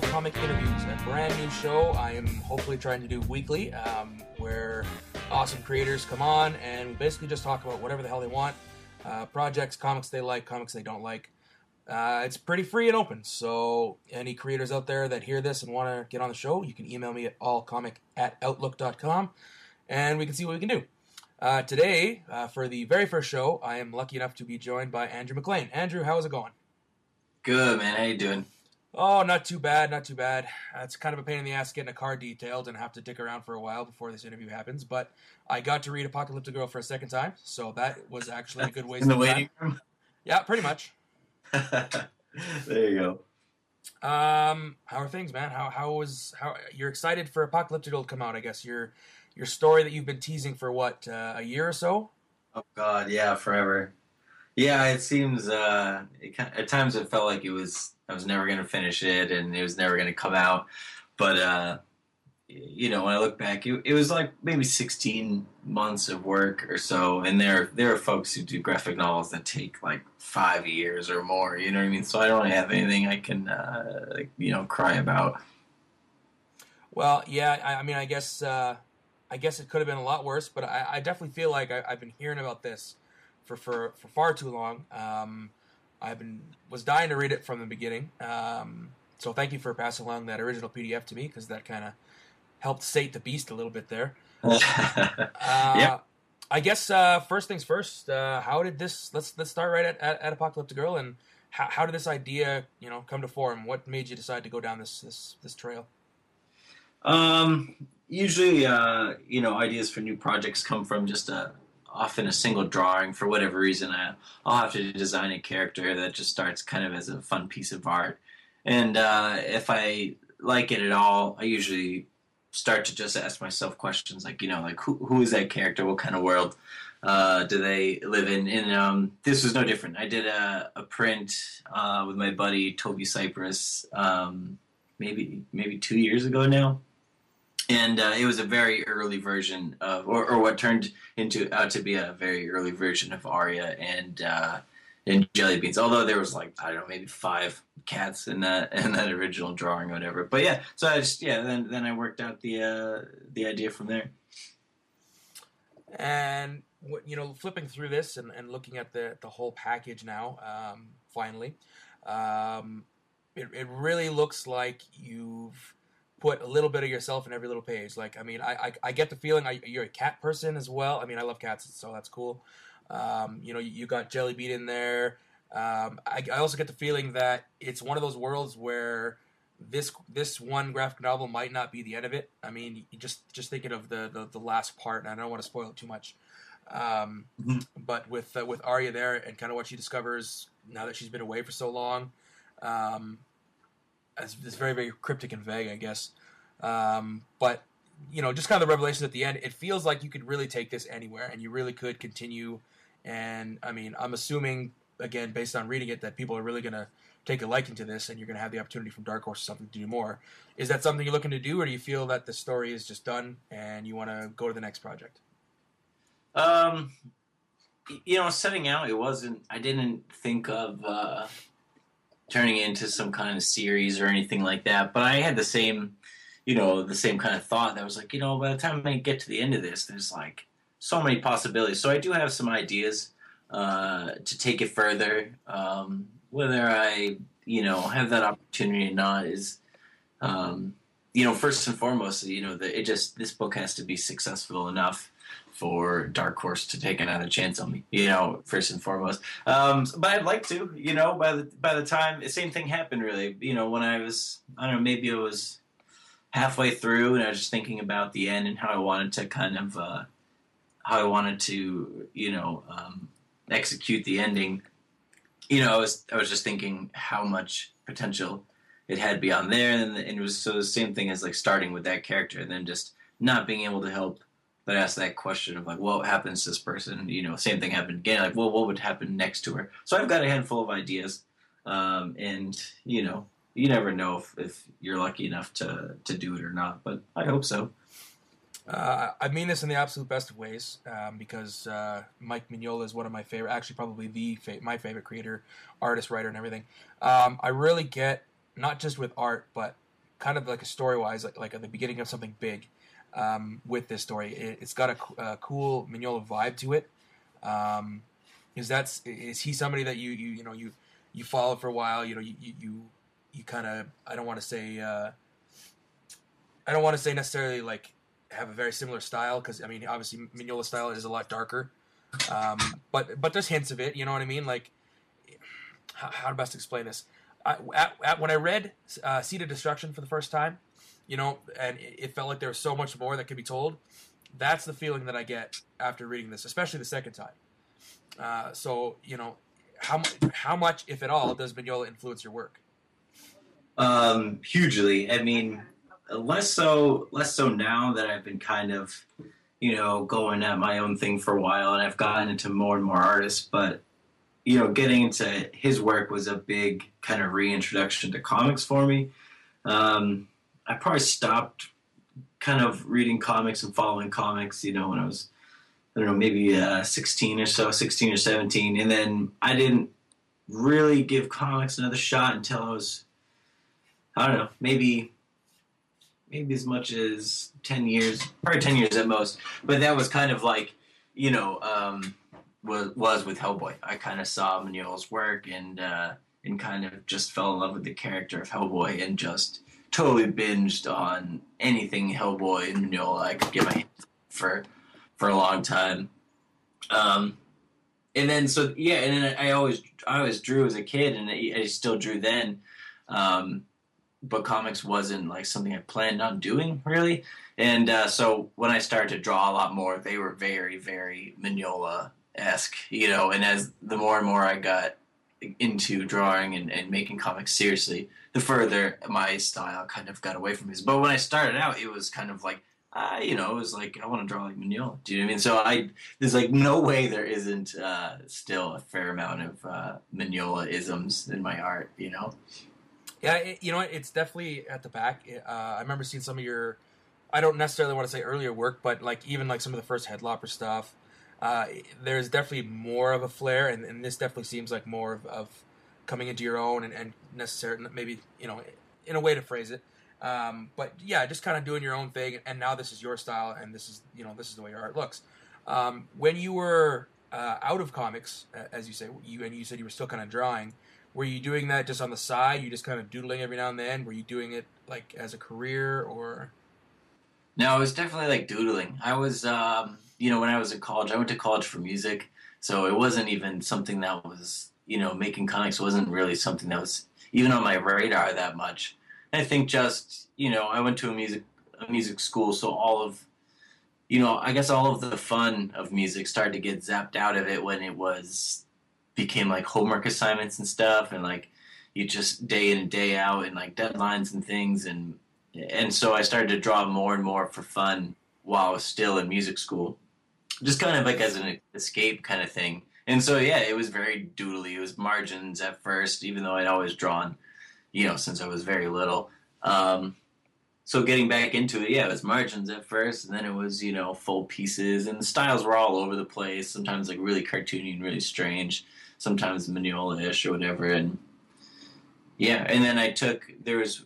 Comic Interviews, a brand new show I am hopefully trying to do weekly, um, where awesome creators come on and basically just talk about whatever the hell they want uh, projects, comics they like, comics they don't like. Uh, it's pretty free and open, so any creators out there that hear this and want to get on the show, you can email me at allcomic at outlook.com and we can see what we can do. Uh, today, uh, for the very first show, I am lucky enough to be joined by Andrew MacLean. Andrew, how is it going? Good man, how you doing? Oh, not too bad, not too bad. It's kind of a pain in the ass getting a car detailed and have to dick around for a while before this interview happens. But I got to read Apocalyptic Girl for a second time, so that was actually a good waste In the waiting time. room. Yeah, pretty much. there you go. Um, how are things, man? How how was how you're excited for Apocalyptic Girl to come out? I guess your your story that you've been teasing for what uh, a year or so. Oh God, yeah, forever. Yeah, it seems. Uh, it, at times it felt like it was. I was never going to finish it, and it was never going to come out. But uh, you know, when I look back, it, it was like maybe 16 months of work or so. And there, there are folks who do graphic novels that take like five years or more. You know what I mean? So I don't have anything I can, uh, you know, cry about. Well, yeah, I, I mean, I guess uh, I guess it could have been a lot worse, but I, I definitely feel like I, I've been hearing about this for for, for far too long. Um, I've been was dying to read it from the beginning. Um, so thank you for passing along that original PDF to me because that kind of helped sate the beast a little bit there. Uh, Yep. I guess uh, first things first. Uh, how did this? Let's let's start right at, at, at Apocalyptic Girl and how, how did this idea you know come to form? What made you decide to go down this this this trail? Um, usually, uh, you know, ideas for new projects come from just a often a single drawing. For whatever reason, I, I'll have to design a character that just starts kind of as a fun piece of art. And uh, if I like it at all, I usually start to just ask myself questions like, you know, like who who is that character? What kind of world uh, do they live in? And um, this was no different. I did a, a print uh, with my buddy Toby Cypress. Um, maybe maybe two years ago now and uh, it was a very early version of, or, or what turned into out to be a very early version of Aria and uh, and Jelly Beans. Although there was like I don't know, maybe five cats in that in that original drawing or whatever. But yeah, so I just yeah, then then I worked out the uh, the idea from there. And you know, flipping through this and, and looking at the the whole package now, um, finally, um, it it really looks like you've put a little bit of yourself in every little page. Like, I mean, I I, I get the feeling I, you're a cat person as well. I mean, I love cats, so that's cool. Um, you know, you, you got Jelly Bean in there. Um, I, I also get the feeling that it's one of those worlds where this this one graphic novel might not be the end of it. I mean, just just thinking of the the, the last part, and I don't want to spoil it too much. Um, Mhm. But with uh, with Aria there, and kind of what she discovers now that she's been away for so long, um, it's, it's very very cryptic and vague, I guess. Um, but you know, just kind of the revelations at the end, it feels like you could really take this anywhere, and you really could continue. And I mean, I'm assuming again, based on reading it, that people are really going to take a liking to this, and you're going to have the opportunity from Dark Horse or something to do more. Is that something you're looking to do, or do you feel that the story is just done and you want to go to the next project? Um, you know, setting out, it wasn't. I didn't think of uh, turning into some kind of series or anything like that. But I had the same, you know, the same kind of thought. That was like, you know, by the time I get to the end of this, there's like so many possibilities. So I do have some ideas uh, to take it further. Um, whether I, you know, have that opportunity or not is. Um, you know, first and foremost, you know, the, it just this book has to be successful enough for Dark Horse to take another chance on me. You know, first and foremost. Um, but I'd like to. You know, by the by the time the same thing happened, really. You know, when I was I don't know, maybe it was halfway through, and I was just thinking about the end and how I wanted to kind of uh, how I wanted to you know um, execute the ending. You know, I was I was just thinking how much potential it had beyond there, and, and it was so the same thing as like starting with that character, and then just not being able to help but ask that question of like, what happens to this person? You know, same thing happened again. Like, well, what would happen next to her? So I've got a handful of ideas, um, and you know, you never know if, if you're lucky enough to to do it or not. But I hope so. Uh, I mean this in the absolute best of ways um, because uh, Mike Mignola is one of my favorite, actually probably the fa- my favorite creator, artist, writer, and everything. Um, I really get not just with art, but kind of like a story wise, like like at the beginning of something big. Um, with this story, it, has got a, a, cool Mignola vibe to it. Um, is that's is he somebody that you you you know you you followed for a while? You know you you you, kind of I don't want to say uh, I don't want to say necessarily like have a very similar style because I mean obviously Mignola style is a lot darker, um, but but there's hints of it. You know what I mean? Like how, how to best explain this? At, at, when I read uh, Seed of Destruction for the first time, you know, and it, it felt like there was so much more that could be told. That's the feeling that I get after reading this, especially the second time. Uh, so you know, how how much, if at all, does Mignola influence your work? Um, hugely. I mean, less so less so now that I've been kind of, you know, going at my own thing for a while, and I've gotten into more and more artists. But you know, getting into his work was a big kind of reintroduction to comics for me. Um, I probably stopped kind of reading comics and following comics, you know, when I was, I don't know, maybe uh, 16 or so, 16 or 17. And then I didn't really give comics another shot until I was, I don't know, maybe maybe as much as 10 years, probably 10 years at most. But that was kind of like, you know, um, was was with Hellboy. I kind of saw Mignola's work and uh, and kind of just fell in love with the character of Hellboy and just totally binged on anything Hellboy and Mignola I could get my hands for for a long time. Um, and then so yeah, and then I always I always drew as a kid, and I, I still drew then. Um, but comics wasn't like something I planned on doing really. And uh, so when I started to draw a lot more, they were very, very Mignola esque, you know. And as the more and more I got into drawing and, and making comics seriously, the further my style kind of got away from his. But when I started out, it was kind of like, uh, you know, it was like I want to draw like Mignola. Do you know what I mean? So I there's like no way there isn't uh, still a fair amount of uh, Mignola isms in my art, you know. Yeah, it, you know, it's definitely at the back. Uh, I remember seeing some of your. I don't necessarily want to say earlier work, but like even like some of the first Headlopper stuff uh, there's definitely more of a flair, and, and, this definitely seems like more of, of coming into your own and, and necessary, maybe you know, in a way to phrase it. Um, but yeah, just kind of doing your own thing, and now this is your style, and this is you know this is the way your art looks. Um, when you were uh, out of comics, as you say, you and you said you were still kind of drawing. Were you doing that just on the side? You just kind of doodling every now and then. Were you doing it like as a career or? No, it was definitely like doodling. I was um, you know, when I was in college, I went to college for music, so it wasn't even something that was, you know, making comics wasn't really something that was even on my radar that much. I think just, you know, I went to a music a music school, so all of, you know, I guess all of the fun of music started to get zapped out of it when it was became like homework assignments and stuff, and like you just day in and day out and like deadlines and things and and so I started to draw more and more for fun while I was still in music school just kind of like as an escape kind of thing. And so yeah, it was very doodly. It was margins at first, even though I'd always drawn, you know, since I was very little. Um, so getting back into it, yeah, it was margins at first, and then it was you know full pieces, and the styles were all over the place. Sometimes like really cartoony and really strange. Sometimes Mignola-ish or whatever, and yeah. And then I took there was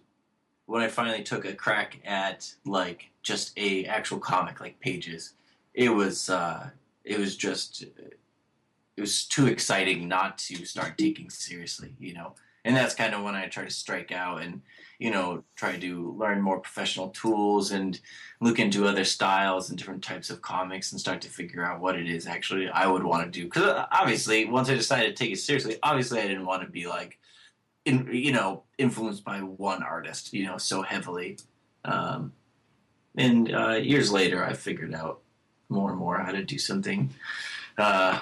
when I finally took a crack at like just a actual comic, like pages it was uh, it was just it was too exciting not to start taking seriously, you know. And that's kind of when I try to strike out and you know try to learn more professional tools and look into other styles and different types of comics and start to figure out what it is actually I would want to do. Because uh, obviously, once I decided to take it seriously, obviously I didn't want to be like, in, you know, influenced by one artist, you know, so heavily. Um, and uh, years later, I figured out more and more how to do something uh,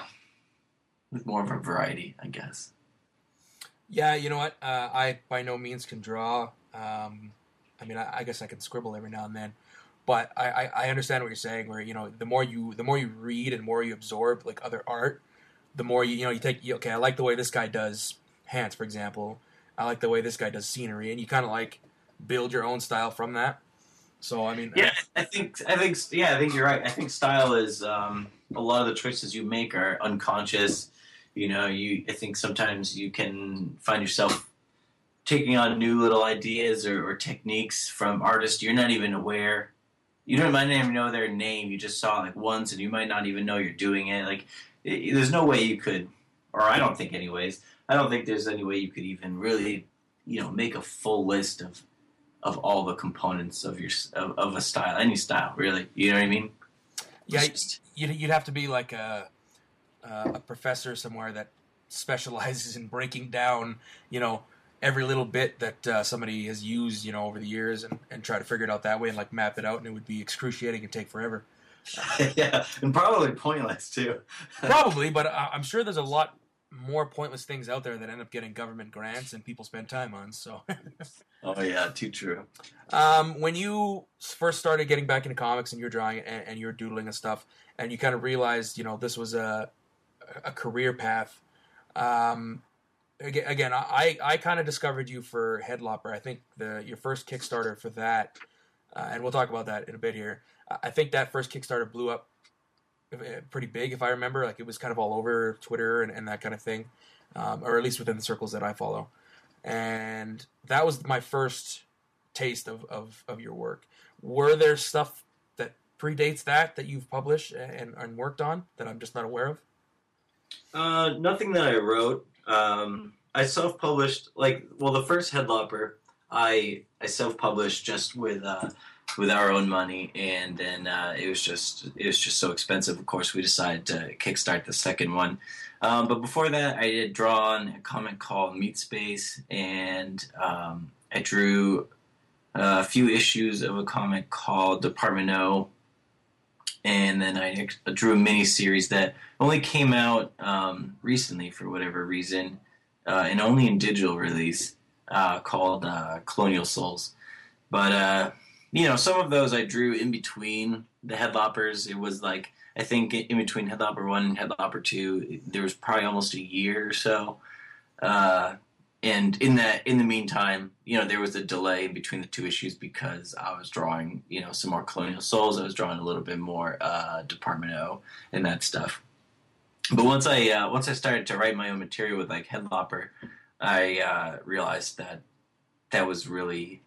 with more of a variety, I guess. Yeah, you know what? Uh, I by no means can draw. Um, I mean, I, I, guess I can scribble every now and then, but I, I, I, understand what you're saying. Where you know, the more you the more you read and more you absorb like other art, the more you you know you take. Okay, I like the way this guy does hands, for example. I like the way this guy does scenery, and you kind of like build your own style from that. So I mean, yeah, I think I think yeah, I think you're right. I think style is um, a lot of the choices you make are unconscious. You know, you I think sometimes you can find yourself taking on new little ideas or, or techniques from artists you're not even aware. You don't might not even know their name. You just saw it like once, and you might not even know you're doing it. Like, it, there's no way you could, or I don't think, anyways. I don't think there's any way you could even really, you know, make a full list of of all the components of your of, of a style, any style, really. You know what I mean? Yeah, you'd, you'd have to be like a a professor somewhere that specializes in breaking down, you know, every little bit that uh, somebody has used, you know, over the years, and, and try to figure it out that way and like map it out, and it would be excruciating and take forever. yeah, and probably pointless too. probably, but I'm sure there's a lot more pointless things out there that end up getting government grants and people spend time on. So. oh yeah, too true. Um, when you first started getting back into comics and you're drawing and, and you're doodling and stuff, and you kind of realized, you know, this was a a career path. Um, again, I I kind of discovered you for Headlopper. I think the your first Kickstarter for that, uh, and we'll talk about that in a bit here. I think that first Kickstarter blew up pretty big, if I remember. Like it was kind of all over Twitter and, and that kind of thing, um, or at least within the circles that I follow. And that was my first taste of, of, of your work. Were there stuff that predates that that you've published and, and worked on that I'm just not aware of? Uh, nothing that I wrote. Um, I self-published like well, the first Headlopper I I self-published just with uh, with our own money, and then uh, it was just it was just so expensive. Of course, we decided to kickstart the second one. Um, but before that, I did draw on a comic called Meat Space, and um, I drew a few issues of a comic called Department O, and then I drew a mini series that only came out um, recently for whatever reason, uh, and only in digital release, uh, called uh, Colonial Souls. But uh, you know, some of those I drew in between the Headloppers. It was like I think in between Headlopper one and Headlopper two, there was probably almost a year or so. Uh, and in that, in the meantime, you know, there was a delay between the two issues because I was drawing, you know, some more Colonial Souls. I was drawing a little bit more uh, Department O and that stuff. But once I uh, once I started to write my own material with like Headlopper, I uh, realized that that was really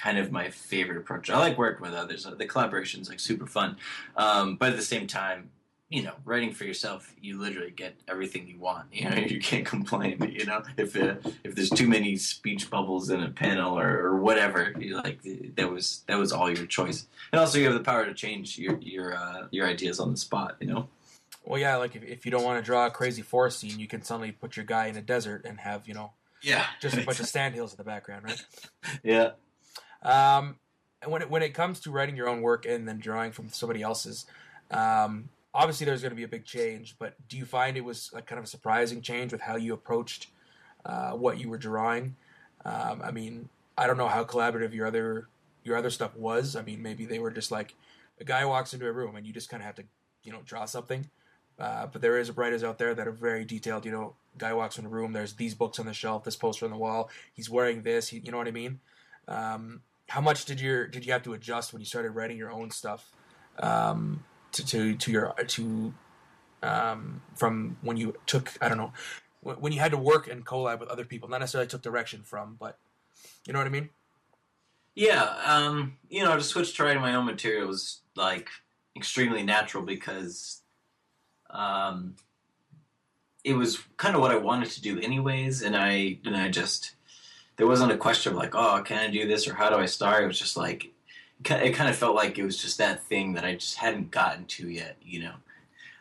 kind of my favorite approach. I like working with others. The collaboration is like super fun, um, but at the same time, you know, writing for yourself, you literally get everything you want. You know, you can't complain. You know, if uh, if there's too many speech bubbles in a panel or, or whatever, you like that was that was all your choice. And also, you have the power to change your your uh, your ideas on the spot. You know. Well, yeah, like if, if you don't want to draw a crazy forest scene, you can suddenly put your guy in a desert and have you know, yeah, just a bunch of sandhills in the background, right? yeah. Um, and when it, when it comes to writing your own work and then drawing from somebody else's, um, obviously there's going to be a big change. But do you find it was like kind of a surprising change with how you approached uh, what you were drawing? Um, I mean, I don't know how collaborative your other your other stuff was. I mean, maybe they were just like a guy walks into a room and you just kind of have to you know draw something. Uh, but there is writers out there that are very detailed. You know, guy walks in a room. There's these books on the shelf, this poster on the wall. He's wearing this. He, you know what I mean? Um, how much did your did you have to adjust when you started writing your own stuff um, to, to to your to um, from when you took I don't know when you had to work and collab with other people, not necessarily took direction from, but you know what I mean? Yeah, um, you know, to switch to writing my own material was like extremely natural because um, it was kind of what I wanted to do anyways, and I and I just there wasn't a question of like, oh, can I do this or how do I start? It was just like, it kind of felt like it was just that thing that I just hadn't gotten to yet, you know.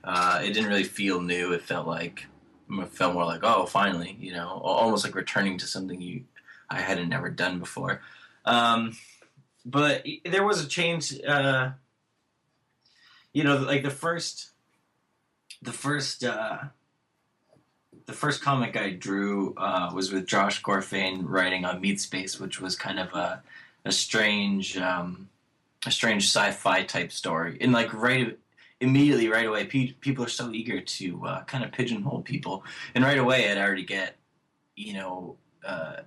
Uh, it didn't really feel new. It felt like, it felt more like, oh, finally, you know, almost like returning to something you I hadn't never done before. Um, but there was a change. Uh, you know, like the first, the first uh, the first comic I drew uh, was with Josh Gorfain writing on Meat Space, which was kind of a a strange um, a strange sci-fi type story. And like right immediately right away, pe- people are so eager to uh, kind of pigeonhole people, and right away I'd already get you know. Uh,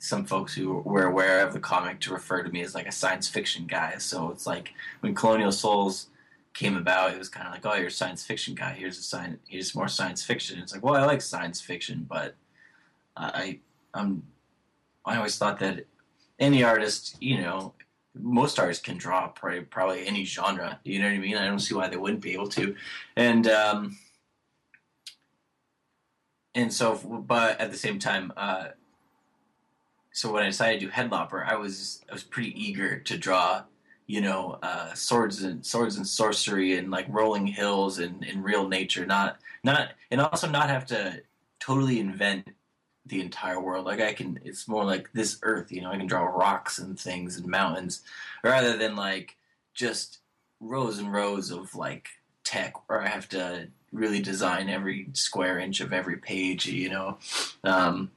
some folks who were aware of the comic to refer to me as like a science fiction guy. So it's like when Colonial Souls came about, it was kind of like, oh, you're a science fiction guy. Here's a science. Here's more science fiction. It's like, well, I like science fiction, but I I'm I always thought that any artist, you know, most artists can draw probably, probably any genre. You know what I mean? I don't see why they wouldn't be able to. And um, and so, but at the same time, uh, so when I decided to do Headlopper, I was I was pretty eager to draw, you know, uh, swords and swords and sorcery and like rolling hills and, and real nature, not not and also not have to totally invent the entire world. Like I can, it's more like this Earth. You know, I can draw rocks and things and mountains, rather than like just rows and rows of like tech where I have to really design every square inch of every page. You know, um,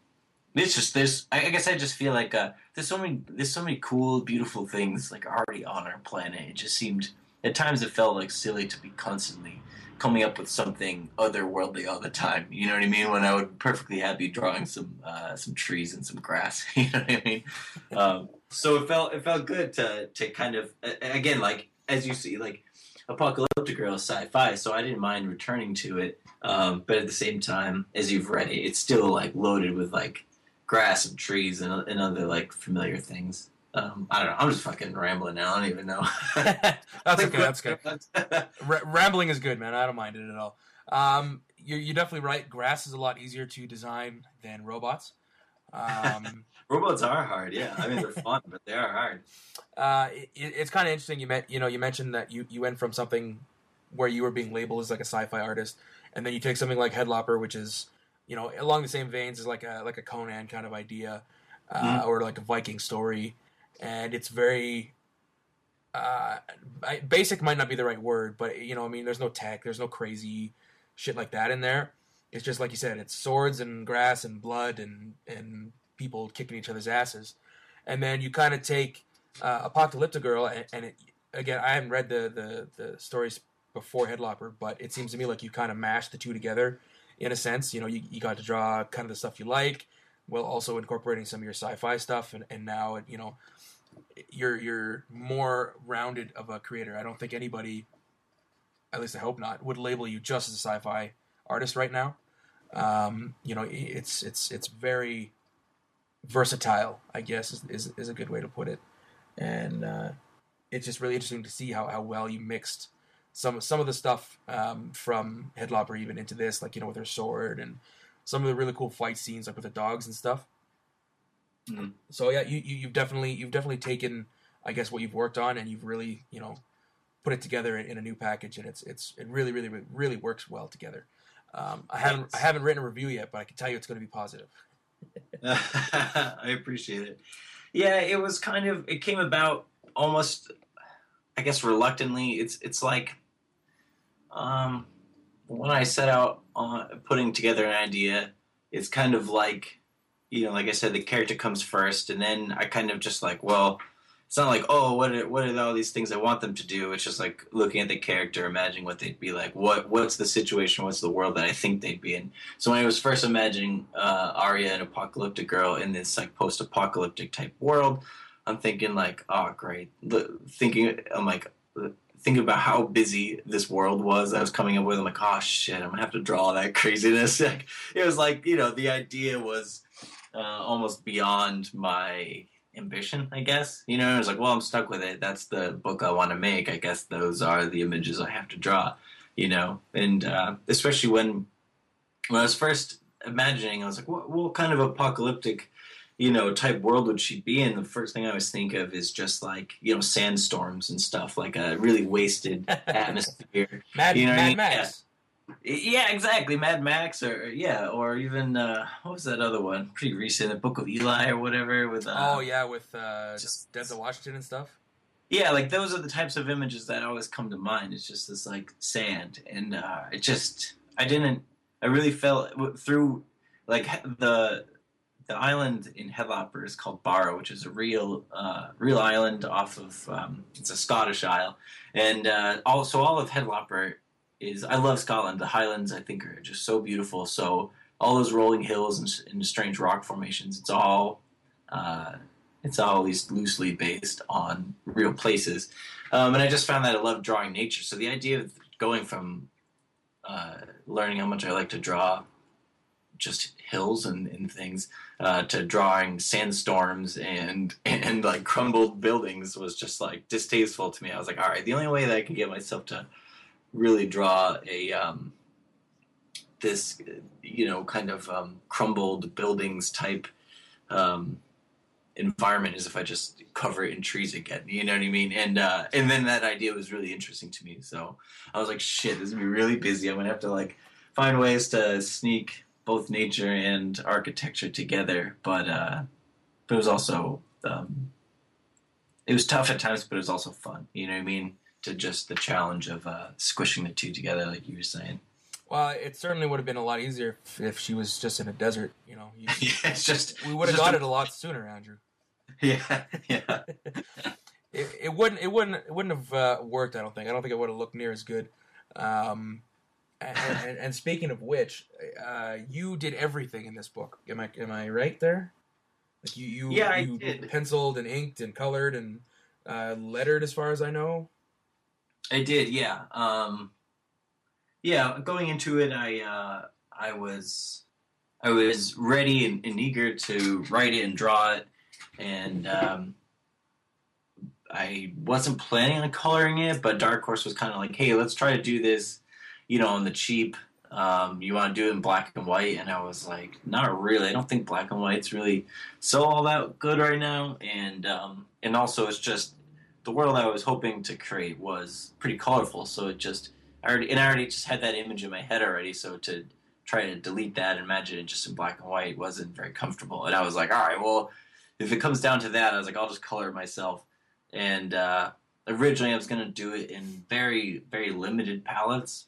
it's just there's. I guess I just feel like uh, there's so many there's so many cool, beautiful things like already on our planet. It just seemed at times it felt like silly to be constantly coming up with something otherworldly all the time. You know what I mean? When I would perfectly happy drawing some uh, some trees and some grass. You know what I mean? Um, so it felt it felt good to to kind of again like as you see like apocalyptic girl sci-fi. So I didn't mind returning to it. Um, but at the same time, as you've read it, it's still like loaded with like grass and trees and, and other like familiar things. Um, I don't know. I'm just fucking rambling now. I don't even know. that's okay. That's good. R- rambling is good, man. I don't mind it at all. Um, you're, you're definitely right. Grass is a lot easier to design than robots. Um, robots are hard. Yeah, I mean they're fun, but they are hard. Uh, it, it's kind of interesting. You met, you know, you mentioned that you, you went from something where you were being labeled as like a sci-fi artist, and then you take something like Headlopper, which is you know along the same veins as like a like a Conan kind of idea, uh, mm-hmm. or like a Viking story and it's very uh, basic might not be the right word, but you know, I mean, there's no tech, there's no crazy shit like that in there. It's just like you said, it's swords and grass and blood and and people kicking each other's asses, and then you kind of take uh, Apocalyptic Girl and, and it, again, I haven't read the, the the stories before Headlopper, but it seems to me like you kind of mashed the two together in a sense. You know, you, you got to draw kind of the stuff you like, while also incorporating some of your sci-fi stuff, and, and now you know you're you're more rounded of a creator. I don't think anybody, at least I hope not, would label you just as a sci-fi artist right now. Um, you know, it's it's it's very versatile. I guess is is, is a good way to put it, and uh, it's just really interesting to see how, how well you mixed some some of the stuff um, from Headlopper even into this, like you know with her sword and some of the really cool fight scenes, like with the dogs and stuff. Mm-hmm. So yeah, you, you have definitely you've definitely taken I guess what you've worked on and you've really you know put it together in, in a new package and it's it's it really really really works well together. Um, I haven't I haven't written a review yet, but I can tell you it's going to be positive. I appreciate it. Yeah, it was kind of it came about almost I guess reluctantly. It's it's like um, when I set out on putting together an idea, it's kind of like you know, like I said, the character comes first, and then I kind of just like, well, it's not like, oh, what are, what are all these things I want them to do? It's just like looking at the character, imagining what they'd be like. What what's the situation? What's the world that I think they'd be in? So when I was first imagining uh, Aria, an apocalyptic girl, in this like post-apocalyptic type world, I'm thinking like, oh, great. Thinking, I'm like, thinking about how busy this world was I was coming up with. I'm like, oh shit, I'm gonna have to draw all that craziness. it was like, you know, the idea was uh, almost beyond my ambition, I guess. You know, I was like, well, I'm stuck with it. That's the book I want to make. I guess those are the images I have to draw. You know, and uh, especially when when I was first imagining, I was like, what, what kind of apocalyptic, you know, type world would she be in? The first thing I always think of is just like you know sandstorms and stuff, like a really wasted atmosphere. Mad, you know Mad Max. Yeah, exactly. Mad Max, or yeah, or even uh, what was that other one? Pretty recent, the Book of Eli, or whatever. With uh, oh yeah, with uh, just Denzel Washington and stuff. Yeah, like those are the types of images that always come to mind. It's just this like sand, and uh, it just I didn't. I really felt through like the the island in Headlopper is called Barra, which is a real uh, real island off of um, it's a Scottish isle, and uh, also all of Headlopper is I love Scotland. The Highlands I think are just so beautiful. So all those rolling hills and, and strange rock formations, it's all uh, it's all loosely based on real places. Um, and I just found that I love drawing nature. So the idea of going from uh, learning how much I like to draw just hills and, and things uh, to drawing sandstorms and and like crumbled buildings was just like distasteful to me. I was like, all right, the only way that I can get myself to really draw a um, this you know kind of um, crumbled buildings type um, environment is if I just cover it in trees again. You know what I mean? And uh, and then that idea was really interesting to me. So I was like, shit, this is gonna be really busy. I'm gonna have to like find ways to sneak both nature and architecture together. But uh, but it was also um, it was tough at times, but it was also fun. You know what I mean? To just the challenge of uh, squishing the two together, like you were saying. Well, it certainly would have been a lot easier if, she was just in a desert. You know, you, yeah, it's just we would have got a- it a lot sooner, Andrew. Yeah, yeah. It, it wouldn't. It wouldn't. It wouldn't have uh, worked. I don't think. I don't think it would have looked near as good. Um, and, and, speaking of which, uh, you did everything in this book. Am I? Am I right there? Like you, you, Yeah, I you did. penciled and inked and colored and uh, lettered, as far as I know. I did, yeah. Um, yeah, going into it, I uh, I was I was ready and, and eager to write it and draw it, and um, I wasn't planning on coloring it, but Dark Horse was kind of like, "Hey, let's try to do this, you know, on the cheap. Um, you want to do it in black and white?" And I was like, "Not really. I don't think black and white's really so all that good right now." And um, and also, it's just the world I was hoping to create was pretty colorful, so it just I already and I already just had that image in my head already. So to try to delete that and imagine it just in black and white wasn't very comfortable. And I was like, all right, well, if it comes down to that, I was like, I'll just color it myself. And uh, originally, I was going to do it in very very limited palettes.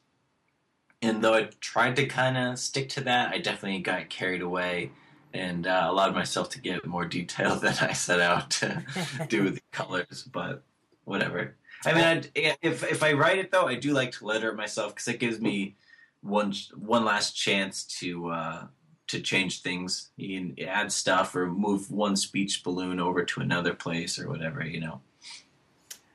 And though I tried to kind of stick to that, I definitely got carried away and uh, allowed myself to get more detail than I set out to do with the colors, but whatever. I mean, I'd, if if I write it though, I do like to letter it myself because it gives me one one last chance to uh, to change things. You can add stuff or move one speech balloon over to another place or whatever. You know.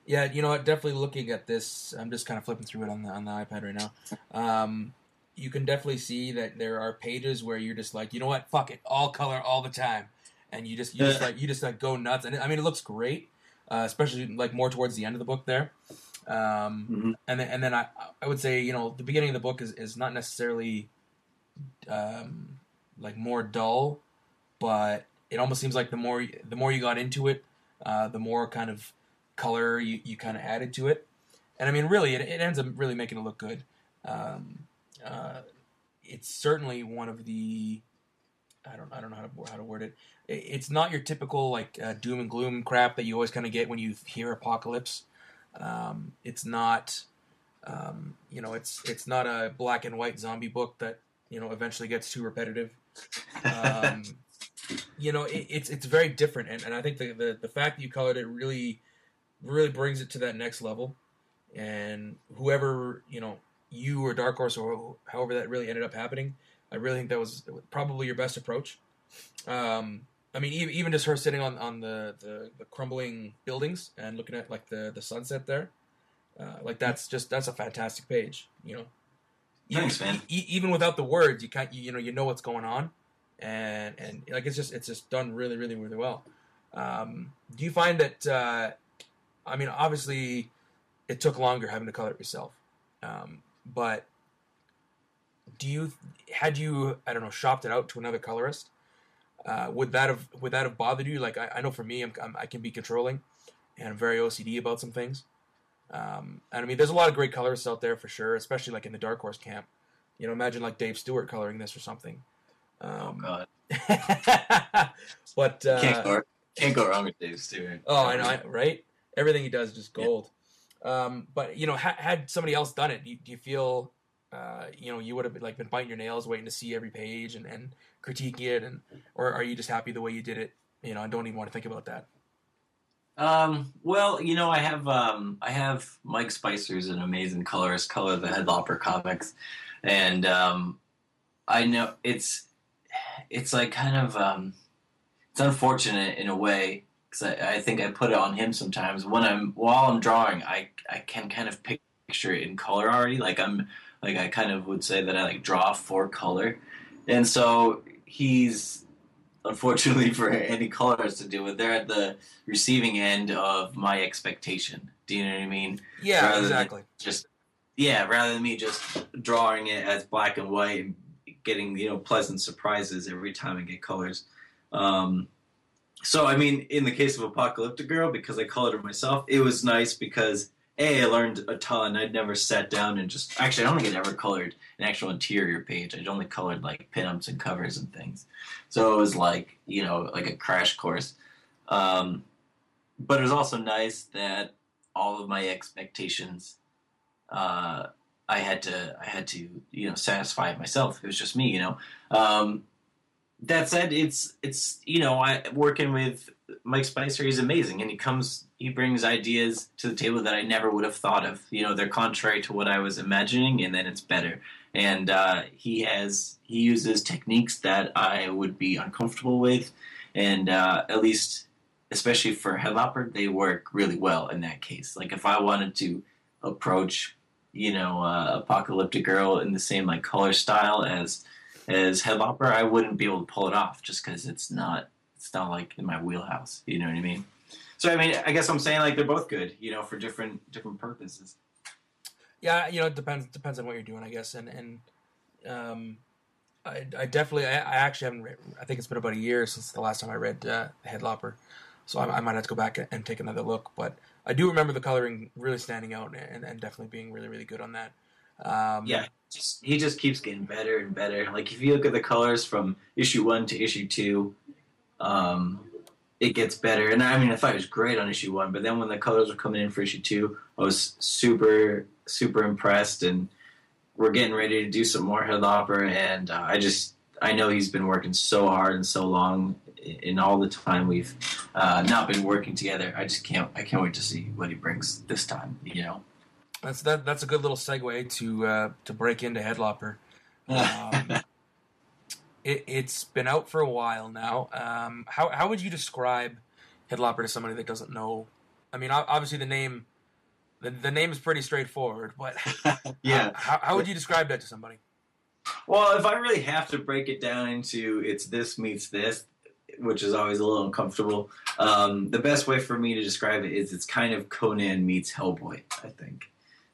Yeah, you know what? Definitely looking at this, I'm just kind of flipping through it on the on the iPad right now. Um, you can definitely see that there are pages where you're just like, you know what? Fuck it, all color all the time, and you just you just like you just like go nuts. And I mean, it looks great, uh, especially like more towards the end of the book there. Um, Mhm. and then and then I I would say you know the beginning of the book is is not necessarily um, like more dull, but it almost seems like the more the more you got into it, uh, the more kind of color you, you kind of added to it. And I mean, really, it, it ends up really making it look good. Um, uh, it's certainly one of the I don't I don't know how to how to word it. It- It's not your typical like uh, doom and gloom crap that you always kind of get when you hear apocalypse. Um, it's not um, you know it's it's not a black and white zombie book that you know eventually gets too repetitive. Um, you know it, it's it's very different, and, and I think the, the the fact that you colored it really really brings it to that next level. And whoever you know you or Dark Horse or however that really ended up happening, I really think that was probably your best approach. Um, I mean, even, even just her sitting on, on the, the, the crumbling buildings and looking at like the, the sunset there, uh, like that's just that's a fantastic page. You know, even, Thanks, man. e- even without the words, you can't you, you know you know what's going on, and and like it's just it's just done really really really well. Um, do you find that? Uh, I mean, obviously, it took longer having to color it yourself, um, but do you had you I don't know shopped it out to another colorist? Uh, would that have would that have bothered you? Like I, I know for me, I'm, I'm, I can be controlling, and I'm very OCD about some things. Um, and I mean, there's a lot of great colorists out there for sure, especially like in the Dark Horse camp. You know, imagine like Dave Stewart coloring this or something. Oh Um, God, but uh, can't go can't go wrong with Dave Stewart. Oh, I know, I- right? Everything he does is just gold. Um, but you know, ha- had somebody else done it, do you, do you feel, uh, you know, you would have been, like been biting your nails, waiting to see every page and, and critiquing it, and or are you just happy the way you did it? You know, I don't even want to think about that. Um, well, you know, I have um, I have Mike Spicer, who's an amazing colorist, color the Headlopper comics, and um, I know it's it's like kind of um, it's unfortunate in a way because I, I think I put it on him sometimes when I'm while I'm drawing, I I can kind of picture it in color already. Like I'm like I kind of would say that I like draw for color, and so he's unfortunately for any colors to do it, they're at the receiving end of my expectation. Do you know what I mean? Yeah, Rather exactly. Just yeah, rather than me just drawing it as black and white and getting you know pleasant surprises every time I get colors. Um, so I mean, in the case of Apocalyptic Girl, because I colored her myself, it was nice because a I learned a ton. I'd never sat down and just actually I don't think I'd ever colored an actual interior page. I'd only colored like pinups and covers and things. So it was like you know like a crash course. Um, but it was also nice that all of my expectations uh, I had to I had to you know satisfy myself. It was just me, you know. Um, that said, it's it's you know I working with Mike Spicer. He's amazing, and he comes he brings ideas to the table that I never would have thought of. You know, they're contrary to what I was imagining, and then it's better. And uh, he has he uses techniques that I would be uncomfortable with, and uh, at least especially for Headlopper, they work really well in that case. Like if I wanted to approach you know uh, apocalyptic girl in the same like color style as as headlopper i wouldn't be able to pull it off just because it's not it's not like in my wheelhouse you know what i mean so i mean i guess i'm saying like they're both good you know for different different purposes Yeah, you know, it depends depends on what you're doing, I guess. And and um, I, I definitely, I, I actually haven't. Read, I think it's been about a year since the last time I read uh, Headlopper, so I, I might have to go back and take another look. But I do remember the coloring really standing out and, and definitely being really really good on that. Um, yeah just he just keeps getting better and better. Like if you look at the colors from issue one to issue two um it gets better. And i mean i thought it was great on issue one but then when the colors were coming in for issue two i was super super impressed. And we're getting ready to do some more headlopper and uh, i just i know he's been working so hard and so long in all the time we've uh, not been working together. I just can't i can't wait to see what he brings this time you know That's that. That's a good little segue to uh, to break into Headlopper. Um, it, it's been out for a while now. Um, how how would you describe Headlopper to somebody that doesn't know? I mean, obviously the name, the, the name is pretty straightforward, but yeah how, how would you describe that to somebody? Well, if I really have to break it down into it's this meets this, which is always a little uncomfortable, um, the best way for me to describe it is it's kind of Conan meets Hellboy. I think.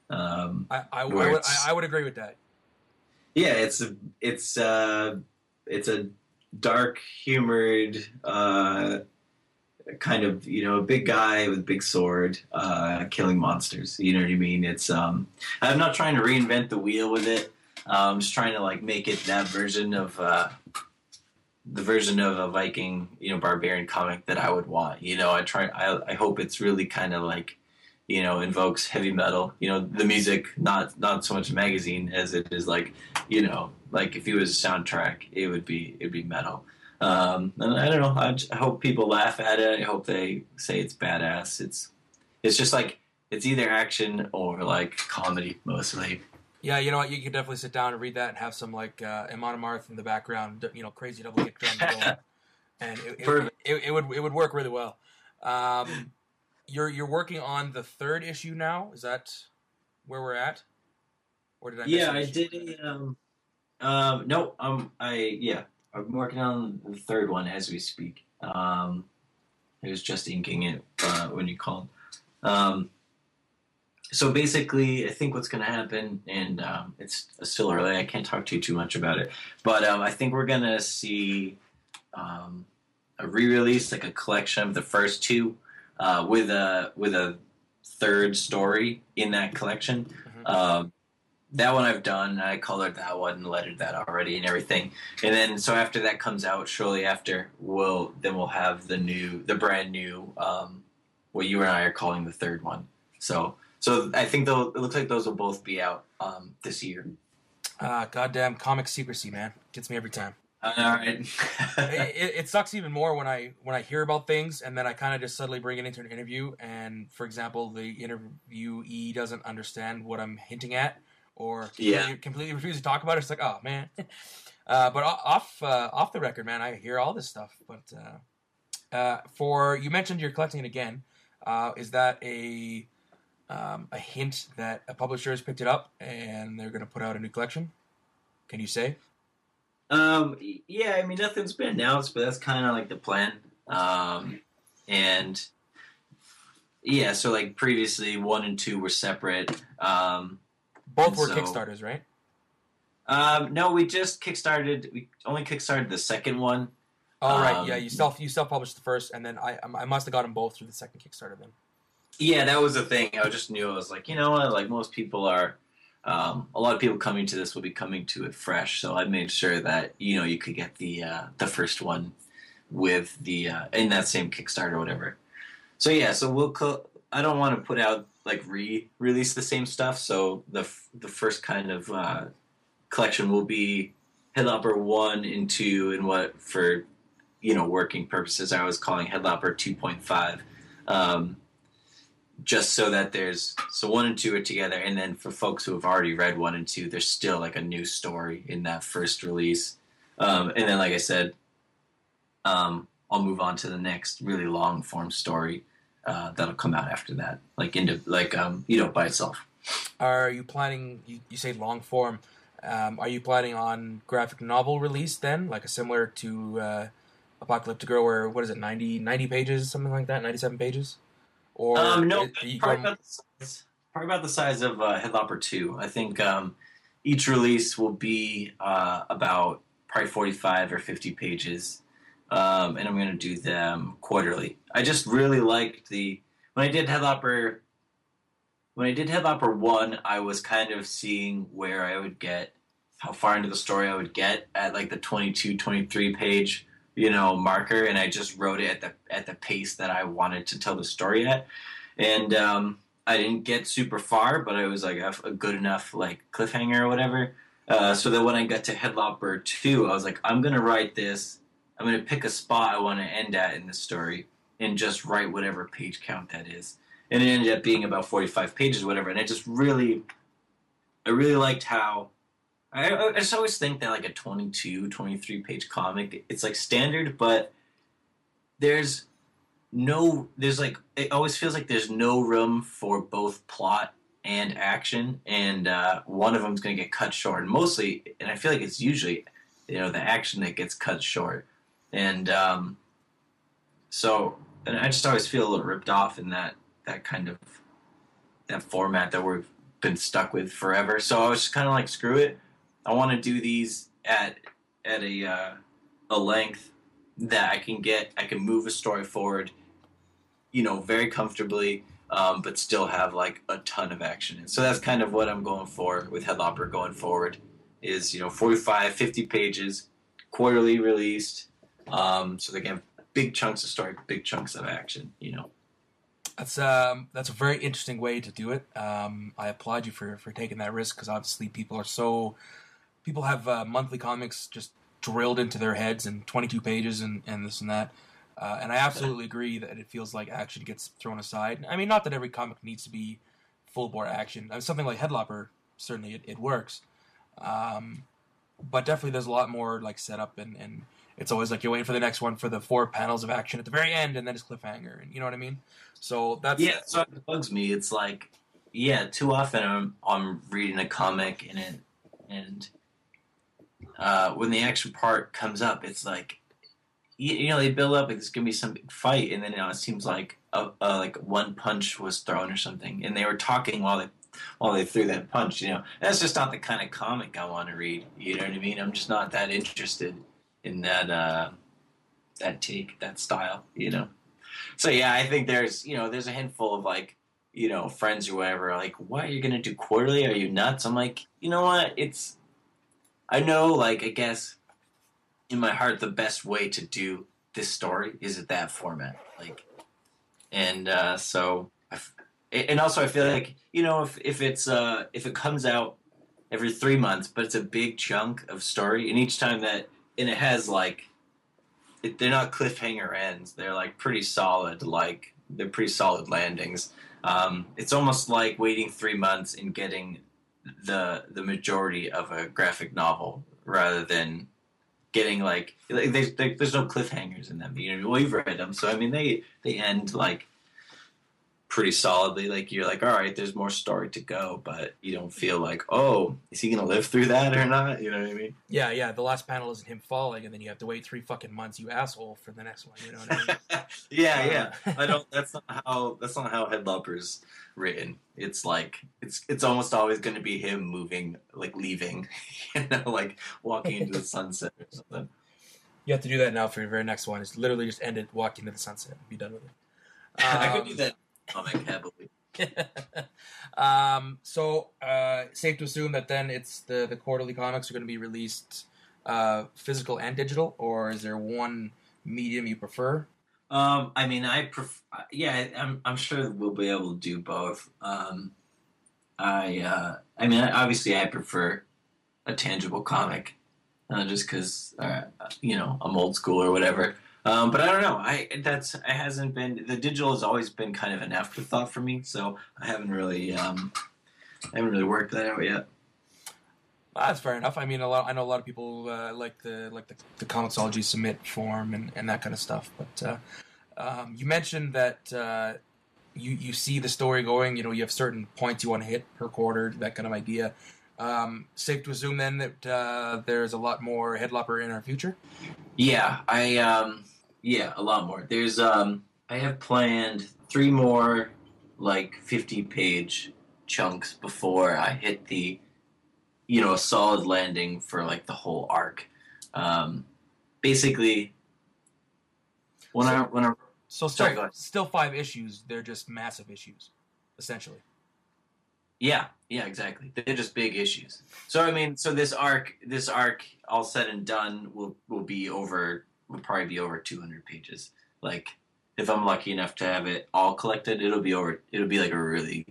Um, I I, I would I, would agree with that. yeah, it's a it's uh it's a dark humored uh, kind of you know a big guy with a big sword uh, killing monsters. You know what I mean? It's um I'm not trying to reinvent the wheel with it. Uh, I'm just trying to like make it that version of uh, the version of a Viking you know barbarian comic that I would want. You know, I try I I hope it's really kind of like you know invokes heavy metal. You know the music not not so much a magazine as it is like you know like if it was a soundtrack it would be it'd be metal. Um and i don't know. I hope people laugh at it. I hope they say it's badass. It's it's just like it's either action or like comedy mostly. Yeah, you know what? You could definitely sit down and read that and have some like uh, Amon Amarth in the background, you know, crazy double kick drum and it, it, it, it would it would work really well. Um, you're you're working on the third issue now. Is that where we're at? Or did I? yeah i did a um um no um i yeah i'm working on the third one as we speak um i was just inking it uh, when you called um so basically i think what's going to happen and um, it's still early i can't talk to you too much about it but um, i think we're going to see um, a re-release like a collection of the first two uh, with a with a third story in that collection Mhm. um, that one I've done. I colored that one, and lettered that already, and everything. And then, so after that comes out, shortly after, we'll then we'll have the new, the brand new, um, what you and I are calling the third one. So, so I think they'll. It looks like those will both be out um, this year. Ah, goddamn comic secrecy, man, gets me every time. All right. it, it, it sucks even more when I when I hear about things and then I kind of just suddenly bring it into an interview and, for example, the interviewee doesn't understand what I'm hinting at or completely, Yeah. completely refuses to talk about it. It's like, oh man. Uh, but off uh, off the record, man, I hear all this stuff. But uh, uh, for you mentioned you're collecting it again. Uh, is that a um, a hint that a publisher has picked it up and they're going to put out a new collection? Can you say? Um, yeah, I mean nothing's been announced, but that's kind of like the plan. Um, and yeah, so like previously, one and two were separate. Um, Both were So- Kickstarters, right? um, no, we just kickstarted. We only kickstarted the second one. Oh right, Um, yeah. You self you self published the first, and then I I must have got them both through the second Kickstarter. Then Yeah, that was the thing. I just knew I was like, you know what? Like most people are, um, a lot of people coming to this will be coming to it fresh. So I made sure that you know you could get the uh, the first one with the uh, in that same Kickstarter or whatever. So yeah, so we'll. Co- I don't want to put out like re-release the same stuff. So the f- the first kind of uh, collection will be Headlopper one and two, and what for you know working purposes I was calling Headlopper two point five. Um, just so that there's so one and two are together and then for folks who have already read one and two there's still like a new story in that first release um, and then like i said um, i'll move on to the next really long form story uh, that'll come out after that like into like um, you know by itself are you planning? You, you say long form. Um, are you planning on graphic novel release then, like a similar to uh, Apocalyptic Girl, where what is it, 90, 90 pages, something like that, ninety seven pages? Or um, no probably going- about, the size, probably about the size of uh, headlopper 2 i think um, each release will be uh, about probably 45 or 50 pages. Um, and i'm going to do them quarterly. I just really liked the when i did headlopper when i did headlopper 1 i was kind of seeing where i would get how far into the story i would get at like the 22 23 page you know marker and i just wrote it at the at the pace that i wanted to tell the story at and um, I didn't get super far, but it was like a, a good enough like cliffhanger or whatever. Uh, so that when I got to Headlopper two, I was like, I'm gonna write this. I'm gonna pick a spot I want to end at in the story and just write whatever page count that is. And it ended up being about 45 pages, whatever. And I just really, I really liked how. I, I just always think that like a 22, 23 page comic, it's like standard, but there's no there's like it always feels like there's no room for both plot and action and uh, one of them's going to get cut short and mostly and i feel like it's usually you know the action that gets cut short and um, so and i just always feel a little ripped off in that that kind of that format that we've been stuck with forever so i was just kind of like screw it i want to do these at at a uh, a length that I can get, I can move a story forward, you know, very comfortably, um, but still have like a ton of action. And so that's kind of what I'm going for with Headlopper going forward is, you know, 45, 50 pages, quarterly released. Um, so they can have big chunks of story, big chunks of action, you know. That's um that's a very interesting way to do it. Um, I applaud you for for taking that risk because obviously people are so people have uh, monthly comics just drilled into their heads and 22 pages and, and this and that. Uh, and I absolutely agree that it feels like action gets thrown aside. I mean, not that every comic needs to be full bore action. I mean, something like Headlopper certainly it, it works, um, but definitely there's a lot more like setup and and it's always like you're waiting for the next one for the four panels of action at the very end and then it's cliffhanger and you know what I mean. So that's Yeah, so it bugs me. It's like, yeah, too often I'm, I'm reading a comic and it, and uh, when the action part comes up, it's like, you, you know, they build up like there's gonna be some big fight, and then you know, it seems like a, a, like one punch was thrown or something, and they were talking while they while they threw that punch. You know, that's just not the kind of comic I want to read. You know what I mean? I'm just not that interested in that uh, that take, that style. You know. So yeah, I think there's you know there's a handful of like you know friends or whatever like why are you gonna do quarterly? Are you nuts? I'm like you know what? It's I know like I guess in my heart the best way to do this story is at that format like and uh, so and also I feel like you know if if it's uh if it comes out every three months but it's a big chunk of story and each time that and it has like it, they're not cliffhanger ends. They're like pretty solid. Like they're pretty solid landings. Um, it's almost like waiting three months and getting the the majority of a graphic novel rather than getting like, like there's there's no cliffhangers in them. You know, well you've read them, so I mean they they end like pretty solidly. Like you're like, all right, there's more story to go, but you don't feel like, oh, is he gonna live through that or not? You know what I mean? Yeah, yeah. The last panel isn't him falling, and then you have to wait three fucking months, you asshole, for the next one. You know what I mean? yeah, yeah. Uh, I don't. That's not how. That's not how Headlopper's written. It's like it's it's almost always going to be him moving, like leaving, you know, like walking into the sunset or something. You have to do that now for your very next one. It's literally just end it, walk into the sunset, and be done with it. I could Um, do that comic heavily. um, so uh, safe to assume that then it's the the quarterly comics are going to be released uh, physical and digital, or is there one medium you prefer? Um, I mean, I pref- yeah, I'm I'm sure we'll be able to do both. Um, I uh, I mean, obviously, I prefer a tangible comic, uh, just because uh, you know I'm old school or whatever. Um, but I don't know. I that's it hasn't been the digital has always been kind of an afterthought for me, so I haven't really um, I haven't really worked that out yet. Well, that's fair enough. I mean, a lot. I know a lot of people uh, like the like the, the Comixology submit form and, and that kind of stuff. But uh, um, you mentioned that uh, you you see the story going. You know, you have certain points you want to hit per quarter, that kind of idea. Um, safe to assume then that uh, there's a lot more Headlopper in our future. Yeah, I um yeah, a lot more. There's um I have planned three more like 50 page chunks before I hit the you know, a solid landing for like the whole arc. Um basically when I when I So still, Sorry, still five issues. They're just massive issues, essentially. Yeah, yeah, exactly. They're just big issues. So I mean, so this arc, this arc, all said and done, will will be over. Will probably be over two hundred pages. Like, if I'm lucky enough to have it all collected, it'll be over. It'll be like a really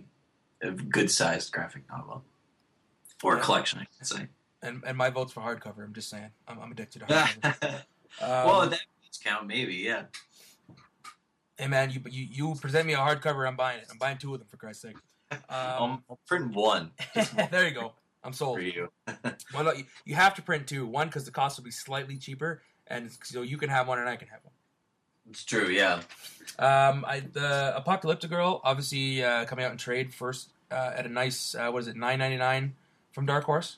a good sized graphic novel or Yeah. collection, I should say. And and my vote's for hardcover. I'm just saying. I'm, I'm addicted to hardcover. well, Um, that counts, maybe. Yeah. Hey man, you, you you present me a hardcover, I'm buying it. I'm buying two of them for Christ's sake. Um, Um, I'll print one there you go. I'm sold. for you. Why not? You, you have to print two. One because the cost will be slightly cheaper, and so you can have one and I can have one. It's true. Yeah. Um, I, the Apocalyptic Girl, obviously uh, coming out in trade first uh, at a nice, uh, what is it, nine ninety nine from Dark Horse.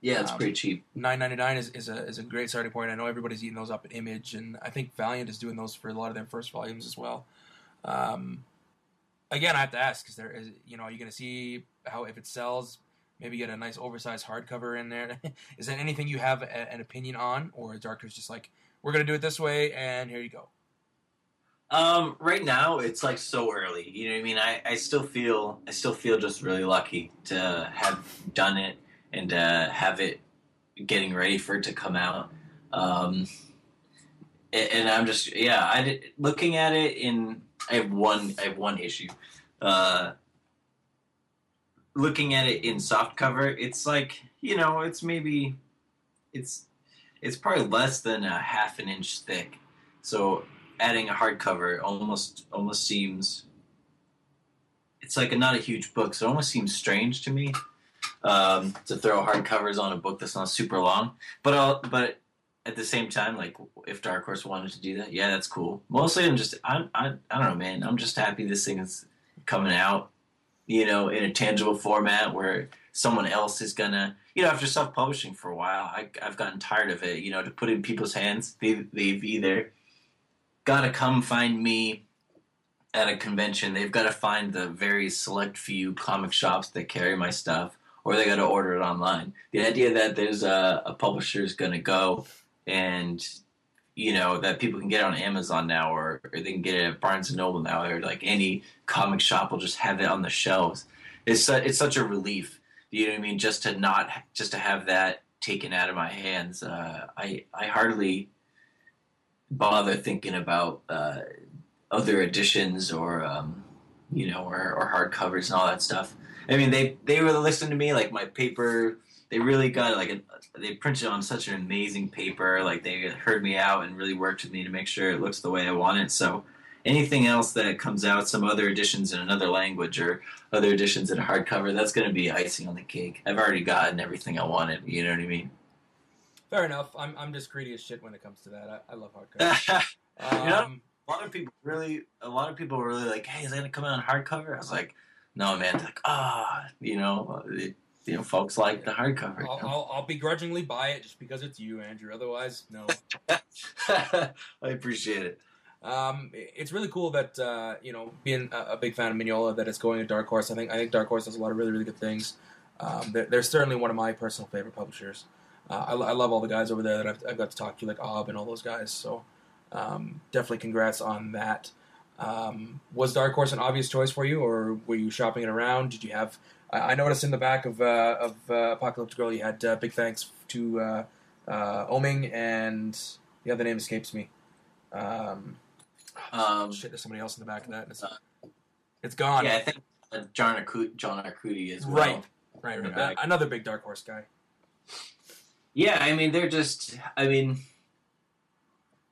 Yeah, it's Um, pretty cheap. Nine ninety nine is, is a is a great starting point. I know everybody's eating those up at Image, and I think Valiant is doing those for a lot of their first volumes as well. Um, again, I have to ask: Is there, is, you know, are you going to see how if it sells? Maybe get a nice oversized hardcover in there. is that anything you have a, an opinion on, or is Dark Horse just like we're going to do it this way, and here you go? Um, right now it's like so early. You know what I mean? I, I still feel I still feel just really lucky to have done it and uh, have it getting ready for it to come out. Um, and, I'm just yeah. I did, looking at it in I have one I have one issue. Uh, looking at it in soft cover, it's like you know it's maybe it's it's probably less than a half an inch thick. So adding a hardcover almost almost seems it's like a, not a huge book, so it almost seems strange to me um, to throw hardcovers on a book that's not super long. But I'll, but at the same time, like if Dark Horse wanted to do that, yeah, that's cool. Mostly, I'm just I'm I, I don't know, man. I'm just happy this thing is coming out, you know, in a tangible format where someone else is gonna, you know, after self publishing for a while, I, I've gotten tired of it. You know, to put in people's hands, they they've either got to come find me at a convention. They've got to find the very select few comic shops that carry my stuff, or they got to order it online. The idea that there's a, a publisher is going to go and you know that people can get it on Amazon now, or, or they can get it at Barnes and Noble now, or like any comic shop will just have it on the shelves. It's su- it's such a relief. You know what I mean? Just to not just to have that taken out of my hands. Uh, I I hardly bother thinking about uh, other editions or um, you know or, or hardcovers and all that stuff. I mean, they they were listening to me like my paper. They really got like a, they printed on such an amazing paper. Like they heard me out and really worked with me to make sure it looks the way I want it. So anything else that comes out, some other editions in another language or other editions in a hardcover, that's going to be icing on the cake. I've already gotten everything I wanted. You know what I mean? Fair enough. I'm I'm just greedy as shit when it comes to that. I, I love hardcover. You um, know? A lot of people really, a lot of people were really like, "Hey, is that gonna come out in hardcover?" I was like, "No, man." They're like, ah, you know, it, you know, folks like the hardcover. I'll, know? I'll, I'll begrudgingly buy it just because it's you, Andrew. Otherwise, no. I appreciate it. Um, it's really cool that uh, you know, being a, a big fan of Mignola, that it's going to Dark Horse. I think I think Dark Horse does a lot of really really good things. Um, they're, they're certainly one of my personal favorite publishers. Uh, I, I love all the guys over there that I've, I've got to talk to, like Ob and all those guys. So um, definitely congrats on that. Um, was Dark Horse an obvious choice for you, or were you shopping it around? Did you have? I, I noticed in the back of uh, of uh, Apocalypse Girl, you had uh, big thanks to uh, uh, Oming and the other name escapes me. Um, Um, shit, there's somebody else in the back of that. It's, it's gone. yeah, I think uh, John Arcudi, John Arcudi as well. Right. right, right. Another big Dark Horse guy. Yeah, I mean they're just. I mean,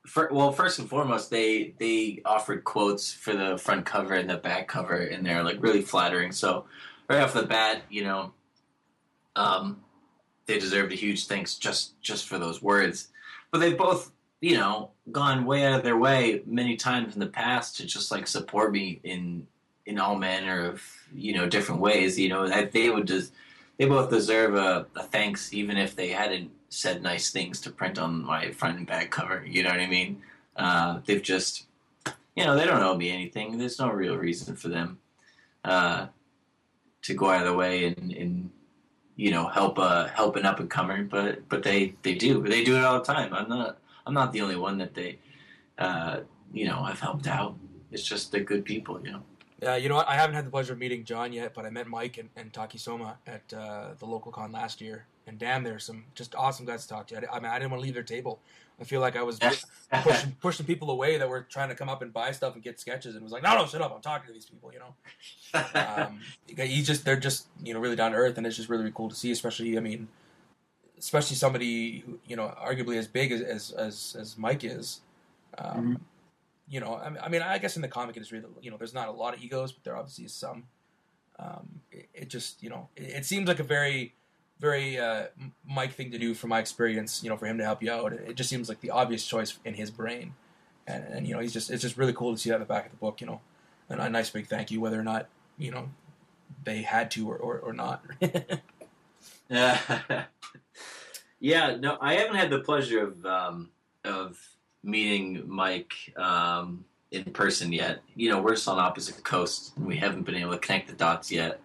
for, well, first and foremost, they they offered quotes for the front cover and the back cover, and they're like really flattering. So right off the bat, you know, um, they deserved a huge thanks just just for those words. But they've both, you know, gone way out of their way many times in the past to just like support me in in all manner of you know different ways. You know, they would just they both deserve a, a thanks, even if they hadn't said nice things to print on my front and back cover. You know what I mean? Uh, they've just, you know, they don't owe me anything. There's no real reason for them uh, to go out of the way and, and you know help uh, help an up and comer, but but they they do. They do it all the time. I'm not I'm not the only one that they uh, you know I've helped out. It's just they're good people, you know. Yeah, you know what? I haven't had the pleasure of meeting John yet, but I met Mike and, and at uh, the local con last year. And damn, there's some just awesome guys to talk to. I, I mean, I didn't want to leave their table. I feel like I was pushing, pushing people away that were trying to come up and buy stuff and get sketches, and was like, no, no, shut up, I'm talking to these people, you know. Um, he's just they're just you know really down to earth, and it's just really, really cool to see. Especially, I mean, especially somebody who you know arguably as big as as as, as Mike is. Um, Mhm. You know, I mean, I mean, I guess in the comic industry, you know, there's not a lot of egos, but there obviously is some. Um, it, it just you know, it, it seems like a very very uh, Mike thing to do from my experience. You know, for him to help you out, it, it just seems like the obvious choice in his brain. And, and you know, he's just it's just really cool to see that in the back of the book. You know, and a nice big thank you, whether or not you know they had to or or, or not. Yeah, yeah. No, I haven't had the pleasure of um, of meeting Mike um, in person yet. You know, we're just on opposite coasts, and we haven't been able to connect the dots yet.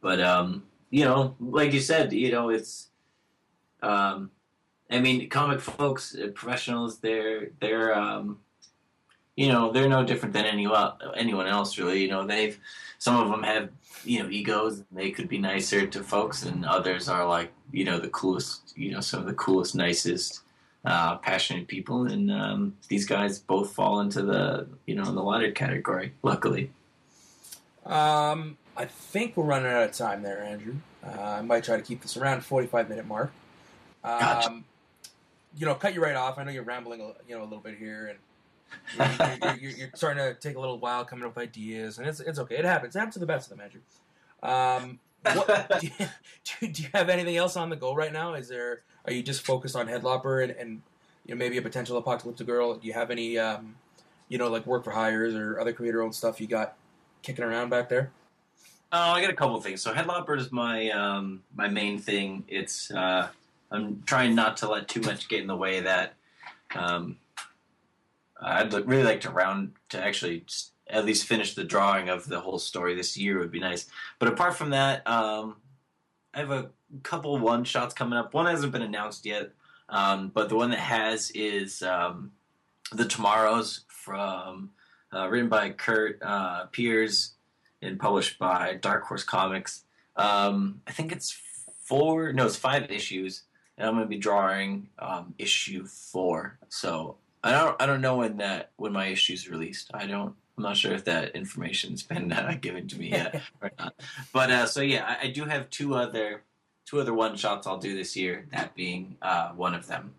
But um, you know, like you said, you know, it's. Um, I mean, comic folks, uh, professionals, they're they're um, you know they're no different than anyone anyone else really. You know, they've some of them have you know egos. They could be nicer to folks, and others are like you know the coolest. You know, some of the coolest, nicest, uh, passionate people. And um, these guys both fall into the you know the latter category. Luckily. um, I think we're running out of time there, Andrew. Uh, I might try to keep this around 45 minute mark. Um, Gotcha. You know, cut you right off. I know you're rambling, a- you know, a little bit here, and you're, you're, you're, you're starting to take a little while coming up with ideas, and it's it's okay. It happens. It happens to the best of them, Andrew. Um, what, do, you, do you have anything else on the go right now? Is there? Are you just focused on Headlopper and, and you know maybe a potential Apocalyptic Girl? Do you have any, um, you know, like work for hires or other creator-owned stuff you got kicking around back there? Oh, I got a couple things. So Headlopper is my um, my main thing. It's uh, I'm trying not to let too much get in the way. That um, I'd really like to round to actually at least finish the drawing of the whole story this year would be nice. But apart from that, um, I have a couple one shots coming up. One hasn't been announced yet, um, but the one that has is um, the Tomorrows from uh, written by Curt uh, Pires and published by Dark Horse Comics. Um, I think it's four, no, it's five issues, and I'm going to be drawing um, issue four. So I don't, I don't know when that when my issue's released. I don't, I'm not sure if that information's been uh, given to me yet or not. But uh, so yeah, I, I do have two other, two other one shots I'll do this year. That being uh, one of them.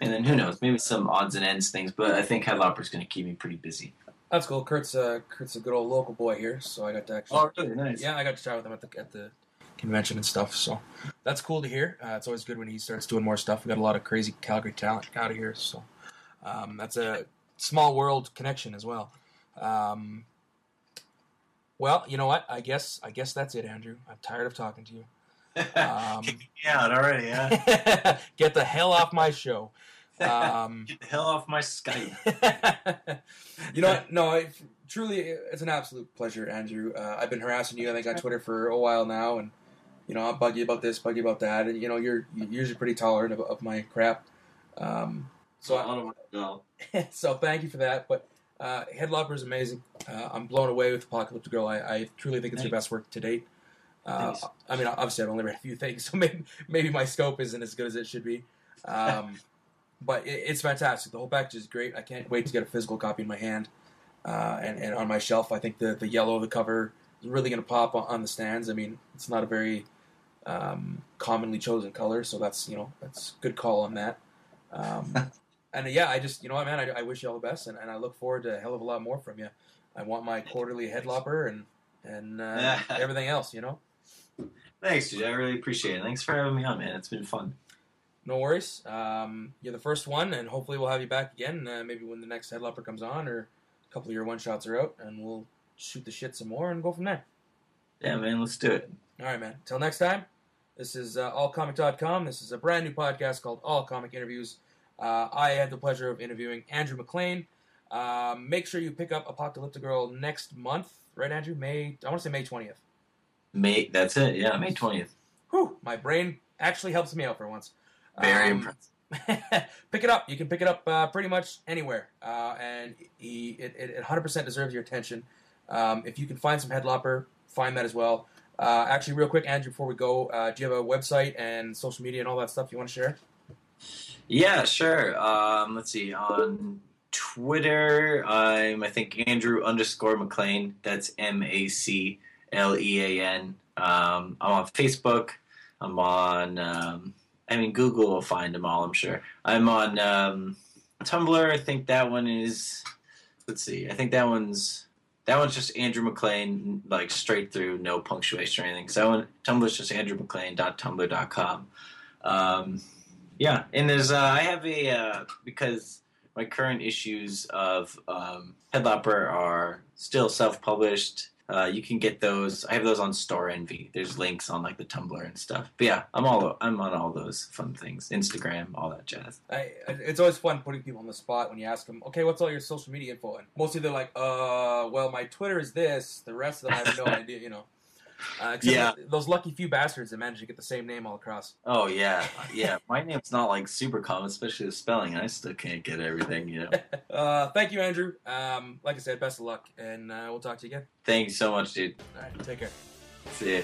And then who knows, maybe some odds and ends things, but I think Headlopper's going to keep me pretty busy. That's cool. Curt's uh, Curt's a good old local boy here, so I got to actually. Oh, really nice. Yeah, I got to chat with him at the at the convention and stuff. So that's cool to hear. Uh, it's always good when he starts doing more stuff. We got a lot of crazy Calgary talent out of here, so um, that's a small world connection as well. Um, well, you know what? I guess I guess that's it, Andrew. I'm tired of talking to you. Um, Kick me out already, huh? Get the hell off my show. Um, Get the hell off my Skype. you know what? No, I, truly, it's an absolute pleasure, Andrew. Uh, I've been harassing you, I think, on Twitter for a while now, and you know, I'm buggy about this, buggy about that, and you know, you're, you're usually pretty tolerant of, of my crap. Um, so, I, don't know. so thank you for that. But uh, Headlopper is amazing. Uh, I'm blown away with Apocalyptic Girl. I, I truly think it's your best work to date. Uh, I mean, obviously, I've only read a few things, so maybe, maybe my scope isn't as good as it should be. Um, but it, it's fantastic. The whole package is great. I can't wait to get a physical copy in my hand uh, and, and on my shelf. I think the, the yellow of the cover is really going to pop on, on the stands. I mean, it's not a very um, commonly chosen color, so that's you know that's a good call on that. Um, and uh, yeah, I just you know what, man, I, I wish you all the best, and, and I look forward to a hell of a lot more from you. I want my quarterly headlopper and and uh, everything else. You know, Thanks, dude. I really appreciate it. Thanks for having me on, man. It's been fun. No worries. Um, you're the first one, and hopefully we'll have you back again. Uh, maybe when the next headlopper comes on, or a couple of your one shots are out, and we'll shoot the shit some more and go from there. Yeah, man. Let's do it. All right, man. Till next time, this is uh, allcomic.com. This is a brand new podcast called All Comic Interviews. Uh, I had the pleasure of interviewing Andrew MacLean. Um, make sure you pick up Apocalyptic Girl next month, right, Andrew? May I want to say May twentieth. May. That's it. Yeah, May twentieth. Whew, my brain actually helps me out for once. Very Um, impressive. pick it up. You can pick it up uh, pretty much anywhere, uh, and he, it, it 100% deserves your attention. Um, if you can find some headlopper, find that as well. Uh, actually, real quick, Andrew, before we go, uh, do you have a website and social media and all that stuff you want to share? Yeah, sure. Um, let's see. On Twitter, I'm I think Andrew underscore MacLean. That's M A C L E A N. Um, I'm on Facebook. I'm on. Um, I mean, Google will find them all. I'm sure. I'm on um, Tumblr. I think that one is. Let's see. I think that one's. That one's just Andrew MacLean, like straight through, no punctuation or anything. So Tumblr's just andrewmaclean.tumblr.com. Um, yeah, and there's uh, I have a uh, because my current issues of um, Headlopper are still self-published. Uh, you can get those. I have those on Storenvy. There's links on like the Tumblr and stuff. But yeah, I'm all I'm on all those fun things. Instagram, all that jazz. I, it's always fun putting people on the spot when you ask them, okay, what's all your social media info? And mostly they're like, uh, well, my Twitter is this. The rest of them I have no idea, you know. Uh, Yeah. Those lucky few bastards that managed to get the same name all across. Oh yeah, yeah. My name's not like super common, especially the spelling. I still can't get everything. You know. Uh, thank you, Andrew. Um, like I said, best of luck, and uh, we'll talk to you again. Thanks so much, dude. All right, take care. See ya.